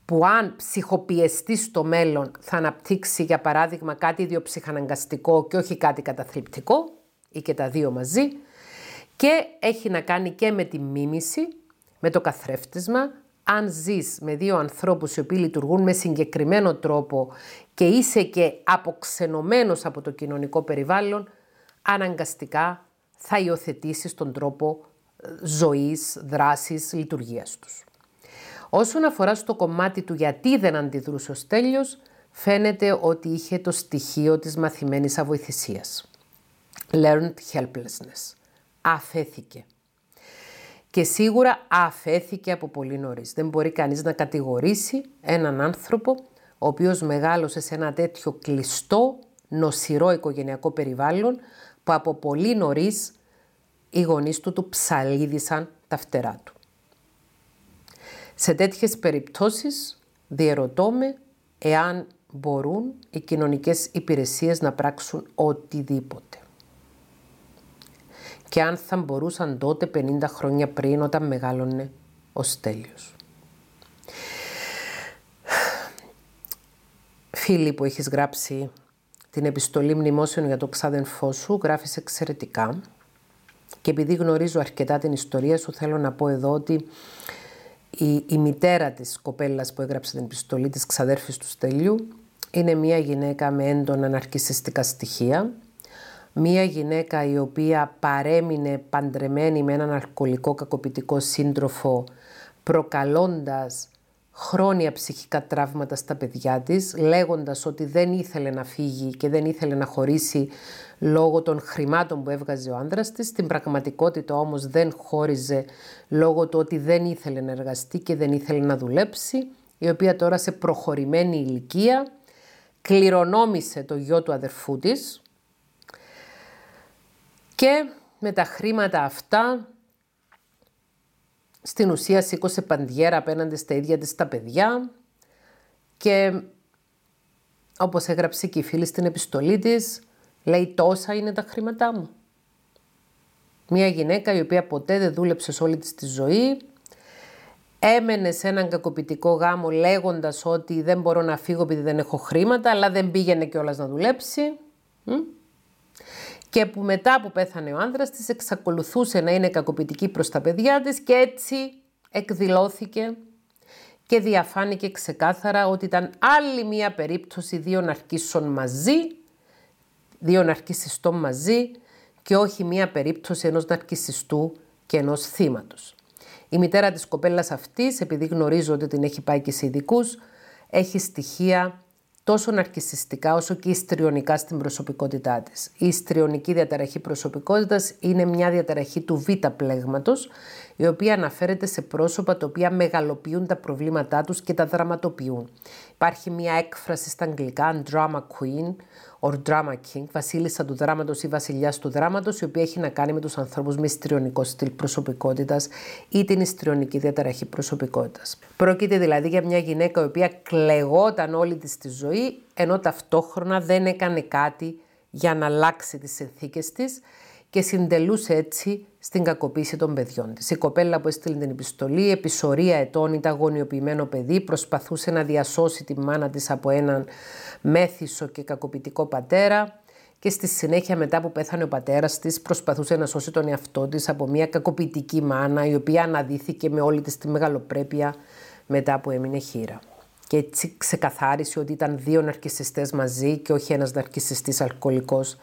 που αν ψυχοπιεστεί στο μέλλον θα αναπτύξει για παράδειγμα κάτι ιδιοψυχαναγκαστικό και όχι κάτι καταθλιπτικό ή και τα δύο μαζί και έχει να κάνει και με τη μίμηση, με το καθρέφτισμα. Αν ζεις με δύο ανθρώπους οι οποίοι λειτουργούν με συγκεκριμένο τρόπο και είσαι και αποξενωμένος από το κοινωνικό περιβάλλον, αναγκαστικά θα υιοθετήσεις τον τρόπο ε, ζωής, δράσης, λειτουργίας τους. Όσον αφορά στο κομμάτι του γιατί δεν αντιδρούσε ο Στέλιος, φαίνεται ότι είχε το στοιχείο της μαθημένης αβοηθησίας. Learned helplessness. Αφέθηκε. Και σίγουρα αφέθηκε από πολύ νωρίς. Δεν μπορεί κανείς να κατηγορήσει έναν άνθρωπο ο οποίος μεγάλωσε σε ένα τέτοιο κλειστό, νοσηρό οικογενειακό περιβάλλον που από πολύ νωρίς οι γονείς του του ψαλίδισαν τα φτερά του. Σε τέτοιες περιπτώσεις διερωτώ με εάν μπορούν οι κοινωνικές υπηρεσίες να πράξουν οτιδήποτε. Και αν θα μπορούσαν τότε 50 χρόνια πριν όταν μεγάλωνε ο Στέλιος. Φίλοι που έχεις γράψει την επιστολή μνημόσεων για το ξάδενφό σου, γράφεις εξαιρετικά. Και επειδή γνωρίζω αρκετά την ιστορία σου, θέλω να πω εδώ ότι η, η μητέρα της κοπέλας που έγραψε την επιστολή της ξαδέρφης του Στέλιου είναι μια γυναίκα με έντονα ναρκισιστικά στοιχεία, μια γυναίκα η οποία παρέμεινε παντρεμένη με έναν αλκοολικό κακοποιητικό σύντροφο προκαλώντας χρόνια ψυχικά τραύματα στα παιδιά της, λέγοντας ότι δεν ήθελε να φύγει και δεν ήθελε να χωρίσει λόγω των χρημάτων που έβγαζε ο άνδρας της. Στην πραγματικότητα όμως δεν χώριζε λόγω του ότι δεν ήθελε να εργαστεί και δεν ήθελε να δουλέψει, η οποία τώρα σε προχωρημένη ηλικία κληρονόμησε το γιο του αδερφού της και με τα χρήματα αυτά στην ουσία σήκωσε παντιέρα απέναντι στα ίδια της τα παιδιά και όπως έγραψε και η φίλη στην επιστολή της, λέει τόσα είναι τα χρήματά μου. Μια γυναίκα η οποία ποτέ δεν δούλεψε σε όλη της τη ζωή, έμενε σε έναν κακοποιητικό γάμο λέγοντας ότι δεν μπορώ να φύγω επειδή δεν έχω χρήματα, αλλά δεν πήγαινε κιόλας να δουλέψει και που μετά που πέθανε ο άνδρας της εξακολουθούσε να είναι κακοποιητική προς τα παιδιά της και έτσι εκδηλώθηκε και διαφάνηκε ξεκάθαρα ότι ήταν άλλη μία περίπτωση δύο ναρκίσεων μαζί, δύο ναρκισιστών μαζί και όχι μία περίπτωση ενός ναρκισιστού και ενός θύματος. Η μητέρα της κοπέλας αυτής, επειδή γνωρίζω ότι την έχει πάει και σε ειδικούς, έχει στοιχεία τόσο ναρκισιστικά όσο και ιστριονικά στην προσωπικότητά της. Η ιστριονική διαταραχή προσωπικότητας είναι μια διαταραχή του β' πλέγματος, η οποία αναφέρεται σε πρόσωπα τα οποία μεγαλοποιούν τα προβλήματά τους και τα δραματοποιούν. Υπάρχει μια έκφραση στα αγγλικά, drama queen, or drama king, βασίλισσα του δράματος ή βασιλιάς του δράματος, η οποία έχει να κάνει με τους ανθρώπους με ιστριονικό στυλ προσωπικότητας ή την ιστριονική διαταραχή προσωπικότητας. Πρόκειται δηλαδή για μια γυναίκα η οποία κλεγόταν όλη της τη ζωή, ενώ ταυτόχρονα δεν έκανε κάτι για να αλλάξει τις συνθήκες της και συντελούσε έτσι στην κακοποίηση των παιδιών της. Η κοπέλα που έστειλε την επιστολή, επισορία ετών, ήταν αγωνιοποιημένο παιδί, προσπαθούσε να διασώσει τη μάνα της από έναν μέθησο και κακοποιητικό πατέρα και στη συνέχεια μετά που πέθανε ο πατέρας της προσπαθούσε να σώσει τον εαυτό της από μια κακοποιητική μάνα η οποία αναδύθηκε με όλη της τη μεγαλοπρέπεια μετά που έμεινε χείρα. Και έτσι ξεκαθάρισε ότι ήταν δύο ναρκισιστές μαζί και όχι ένας ναρκισιστής αλκοολικός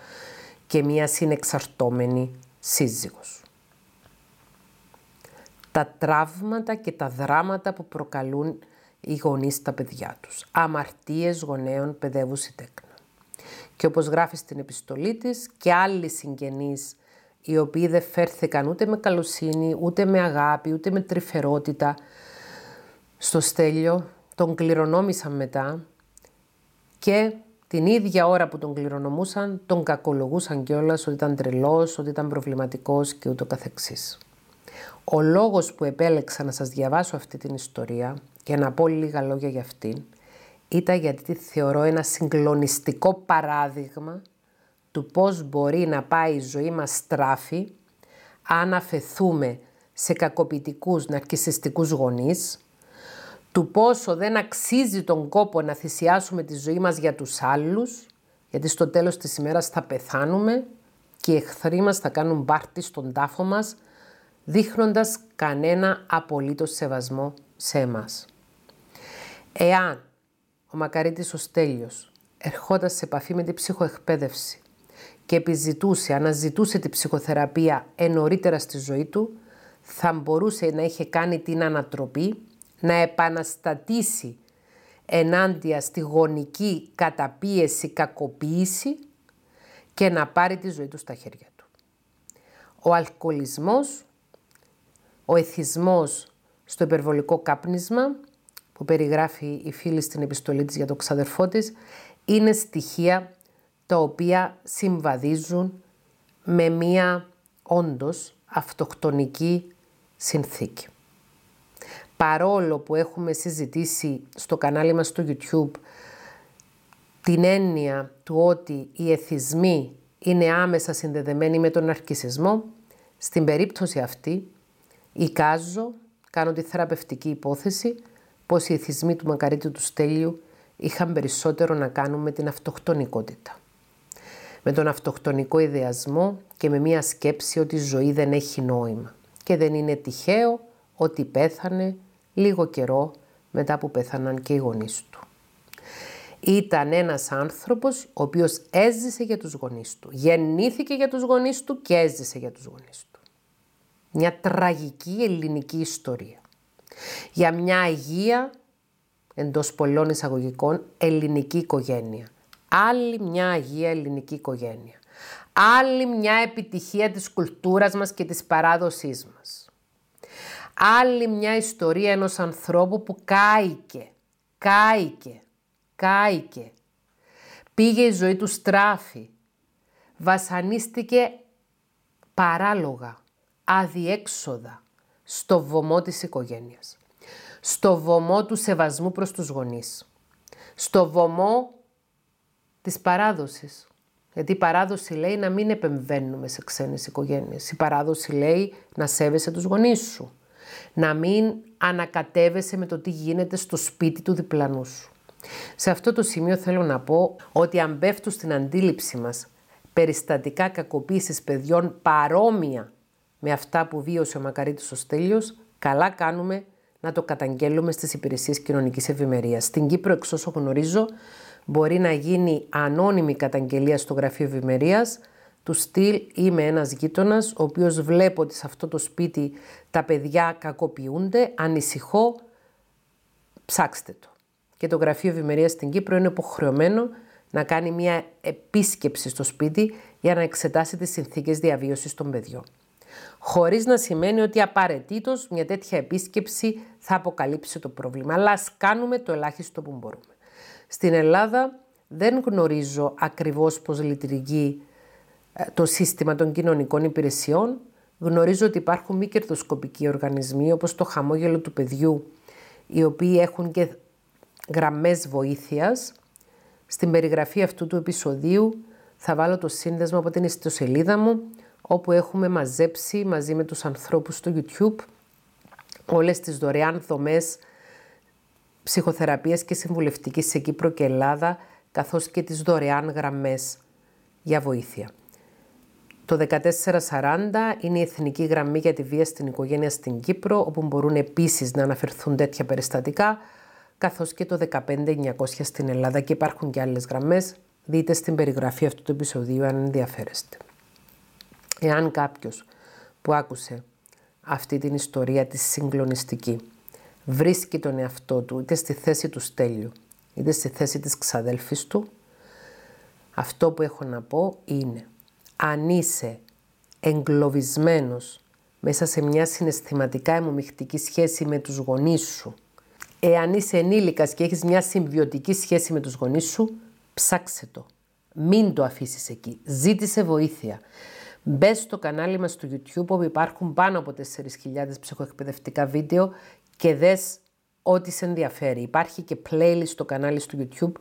και μία συνεξαρτώμενη σύζυγος. Τα τραύματα και τα δράματα που προκαλούν οι γονείς στα παιδιά τους. Αμαρτίες γονέων παιδεύουσι τέκνα. Και όπως γράφει στην επιστολή της και άλλοι συγγενείς οι οποίοι δεν φέρθηκαν ούτε με καλοσύνη, ούτε με αγάπη, ούτε με τρυφερότητα στο στέλιο, τον κληρονόμησαν μετά και την ίδια ώρα που τον κληρονομούσαν, τον κακολογούσαν κιόλας ότι ήταν τρελός, ότι ήταν προβληματικός και ούτω καθεξής. Ο λόγος που επέλεξα να σας διαβάσω αυτή την ιστορία και να πω λίγα λόγια για αυτήν, ήταν γιατί τη θεωρώ ένα συγκλονιστικό παράδειγμα του πώς μπορεί να πάει η ζωή μας στράφη αν αφαιθούμε σε κακοποιητικούς ναρκισιστικούς γονείς, του πόσο δεν αξίζει τον κόπο να θυσιάσουμε τη ζωή μας για τους άλλους, γιατί στο τέλος της ημέρας θα πεθάνουμε και οι εχθροί μας θα κάνουν πάρτι στον τάφο μας, δείχνοντας κανένα απολύτως σεβασμό σε εμάς. Εάν ο Μακαρίτης ο Στέλιος ερχόταν σε επαφή με την ψυχοεκπαίδευση και επιζητούσε, αναζητούσε την ψυχοθεραπεία ενωρίτερα στη ζωή του, θα μπορούσε να είχε κάνει την ανατροπή, να επαναστατήσει ενάντια στη γονική καταπίεση, κακοποίηση και να πάρει τη ζωή του στα χέρια του. Ο αλκοολισμός, ο εθισμός στο υπερβολικό κάπνισμα, που περιγράφει η φίλη στην επιστολή της για το ξαδερφό της, είναι στοιχεία τα οποία συμβαδίζουν με μία όντως αυτοκτονική συνθήκη. Παρόλο που έχουμε συζητήσει στο κανάλι μας στο YouTube την έννοια του ότι οι εθισμοί είναι άμεσα συνδεδεμένοι με τον αρκισισμό, στην περίπτωση αυτή εικάζω, κάνω τη θεραπευτική υπόθεση, πως οι εθισμοί του Μακαρίτη του Στέλιου είχαν περισσότερο να κάνουν με την αυτοκτονικότητα. Με τον αυτοκτονικό ιδεασμό και με μια σκέψη ότι η ζωή δεν έχει νόημα και δεν είναι τυχαίο ότι πέθανε λίγο καιρό μετά που πέθαναν και οι γονείς του. Ήταν ένας άνθρωπος ο οποίος έζησε για τους γονείς του. Γεννήθηκε για τους γονείς του και έζησε για τους γονείς του. Μια τραγική ελληνική ιστορία για μια αγία, εντός πολλών εισαγωγικών, ελληνική οικογένεια. Άλλη μια αγία ελληνική οικογένεια. Άλλη μια επιτυχία της κουλτούρας μας και της παράδοσής μας. Άλλη μια ιστορία ενός ανθρώπου που κάηκε, κάηκε, κάηκε. Πήγε η ζωή του στράφη. Βασανίστηκε παράλογα, αδιέξοδα στο βωμό της οικογένειας. Στο βωμό του σεβασμού προς τους γονείς. Στο βωμό της παράδοσης. Γιατί η παράδοση λέει να μην επεμβαίνουμε σε ξένες οικογένειες. Η παράδοση λέει να σέβεσαι τους γονείς σου. Να μην ανακατεύεσαι με το τι γίνεται στο σπίτι του διπλανού σου. Σε αυτό το σημείο θέλω να πω ότι αν πέφτουν στην αντίληψη μας περιστατικά κακοποίησης παιδιών παρόμοια με αυτά που βίωσε ο Μακαρίτης ο Στέλιος, καλά κάνουμε να το καταγγέλουμε στις υπηρεσίες κοινωνικής ευημερίας. Στην Κύπρο, εξ όσο γνωρίζω, μπορεί να γίνει ανώνυμη καταγγελία στο Γραφείο Ευημερίας του στυλ είμαι ένας γείτονας, ο οποίος βλέπω ότι σε αυτό το σπίτι τα παιδιά κακοποιούνται, ανησυχώ, ψάξτε το. Και το Γραφείο Ευημερίας στην Κύπρο είναι υποχρεωμένο να κάνει μια επίσκεψη στο σπίτι για να εξετάσει τις συνθήκες διαβίωσης των παιδιών χωρίς να σημαίνει ότι απαραίτητος μια τέτοια επίσκεψη θα αποκαλύψει το πρόβλημα. Αλλά ας κάνουμε το ελάχιστο που μπορούμε. Στην Ελλάδα δεν γνωρίζω ακριβώς πώς λειτουργεί ε, το σύστημα των κοινωνικών υπηρεσιών. Γνωρίζω ότι υπάρχουν μη κερδοσκοπικοί οργανισμοί όπως το χαμόγελο του παιδιού, οι οποίοι έχουν και γραμμές βοήθειας. Στην περιγραφή αυτού του επεισοδίου θα βάλω το σύνδεσμο από την ιστοσελίδα μου, όπου έχουμε μαζέψει μαζί με τους ανθρώπους στο YouTube όλες τις δωρεάν δομές ψυχοθεραπείας και συμβουλευτικής σε Κύπρο και Ελλάδα, καθώς και τις δωρεάν γραμμές για βοήθεια. Το 1440 είναι η εθνική γραμμή για τη βία στην οικογένεια στην Κύπρο, όπου μπορούν επίσης να αναφερθούν τέτοια περιστατικά, καθώς και το 15900 στην Ελλάδα και υπάρχουν και άλλες γραμμές. Δείτε στην περιγραφή αυτού του επεισοδίου αν ενδιαφέρεστε. Εάν κάποιος που άκουσε αυτή την ιστορία της συγκλονιστική βρίσκει τον εαυτό του είτε στη θέση του Στέλιου είτε στη θέση της ξαδέλφης του, αυτό που έχω να πω είναι αν είσαι εγκλωβισμένος μέσα σε μια συναισθηματικά αιμομιχτική σχέση με τους γονείς σου. Εάν είσαι ενήλικας και έχεις μια συμβιωτική σχέση με τους γονείς σου, ψάξε το. Μην το αφήσεις εκεί. Ζήτησε βοήθεια. Μπε στο κανάλι μας στο YouTube όπου υπάρχουν πάνω από 4.000 ψυχοεκπαιδευτικά βίντεο και δες ό,τι σε ενδιαφέρει. Υπάρχει και playlist στο κανάλι στο YouTube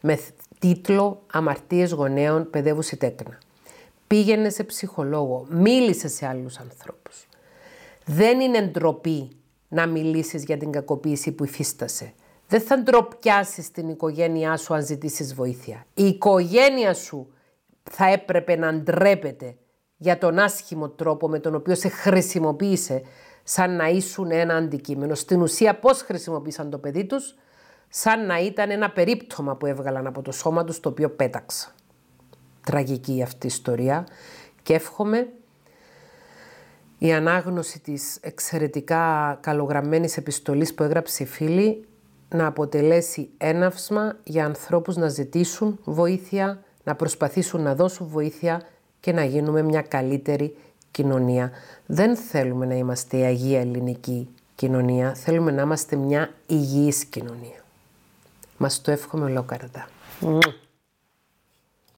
με τίτλο «Αμαρτίες γονέων παιδεύουση τέκνα». Πήγαινε σε ψυχολόγο, μίλησε σε άλλους ανθρώπους. Δεν είναι ντροπή να μιλήσεις για την κακοποίηση που υφίστασε. Δεν θα ντροπιάσεις την οικογένειά σου αν ζητήσεις βοήθεια. Η οικογένεια σου θα έπρεπε να ντρέπεται για τον άσχημο τρόπο με τον οποίο σε χρησιμοποίησε σαν να ήσουν ένα αντικείμενο. Στην ουσία πώς χρησιμοποίησαν το παιδί τους, σαν να ήταν ένα περίπτωμα που έβγαλαν από το σώμα τους το οποίο πέταξα. Τραγική αυτή η ιστορία και εύχομαι η ανάγνωση της εξαιρετικά καλογραμμένης επιστολής που έγραψε η φίλη να αποτελέσει έναυσμα για ανθρώπους να ζητήσουν βοήθεια, να προσπαθήσουν να δώσουν βοήθεια και να γίνουμε μια καλύτερη κοινωνία. Δεν θέλουμε να είμαστε η Αγία Ελληνική κοινωνία, θέλουμε να είμαστε μια υγιής κοινωνία. Μας το εύχομαι ολόκαρδα.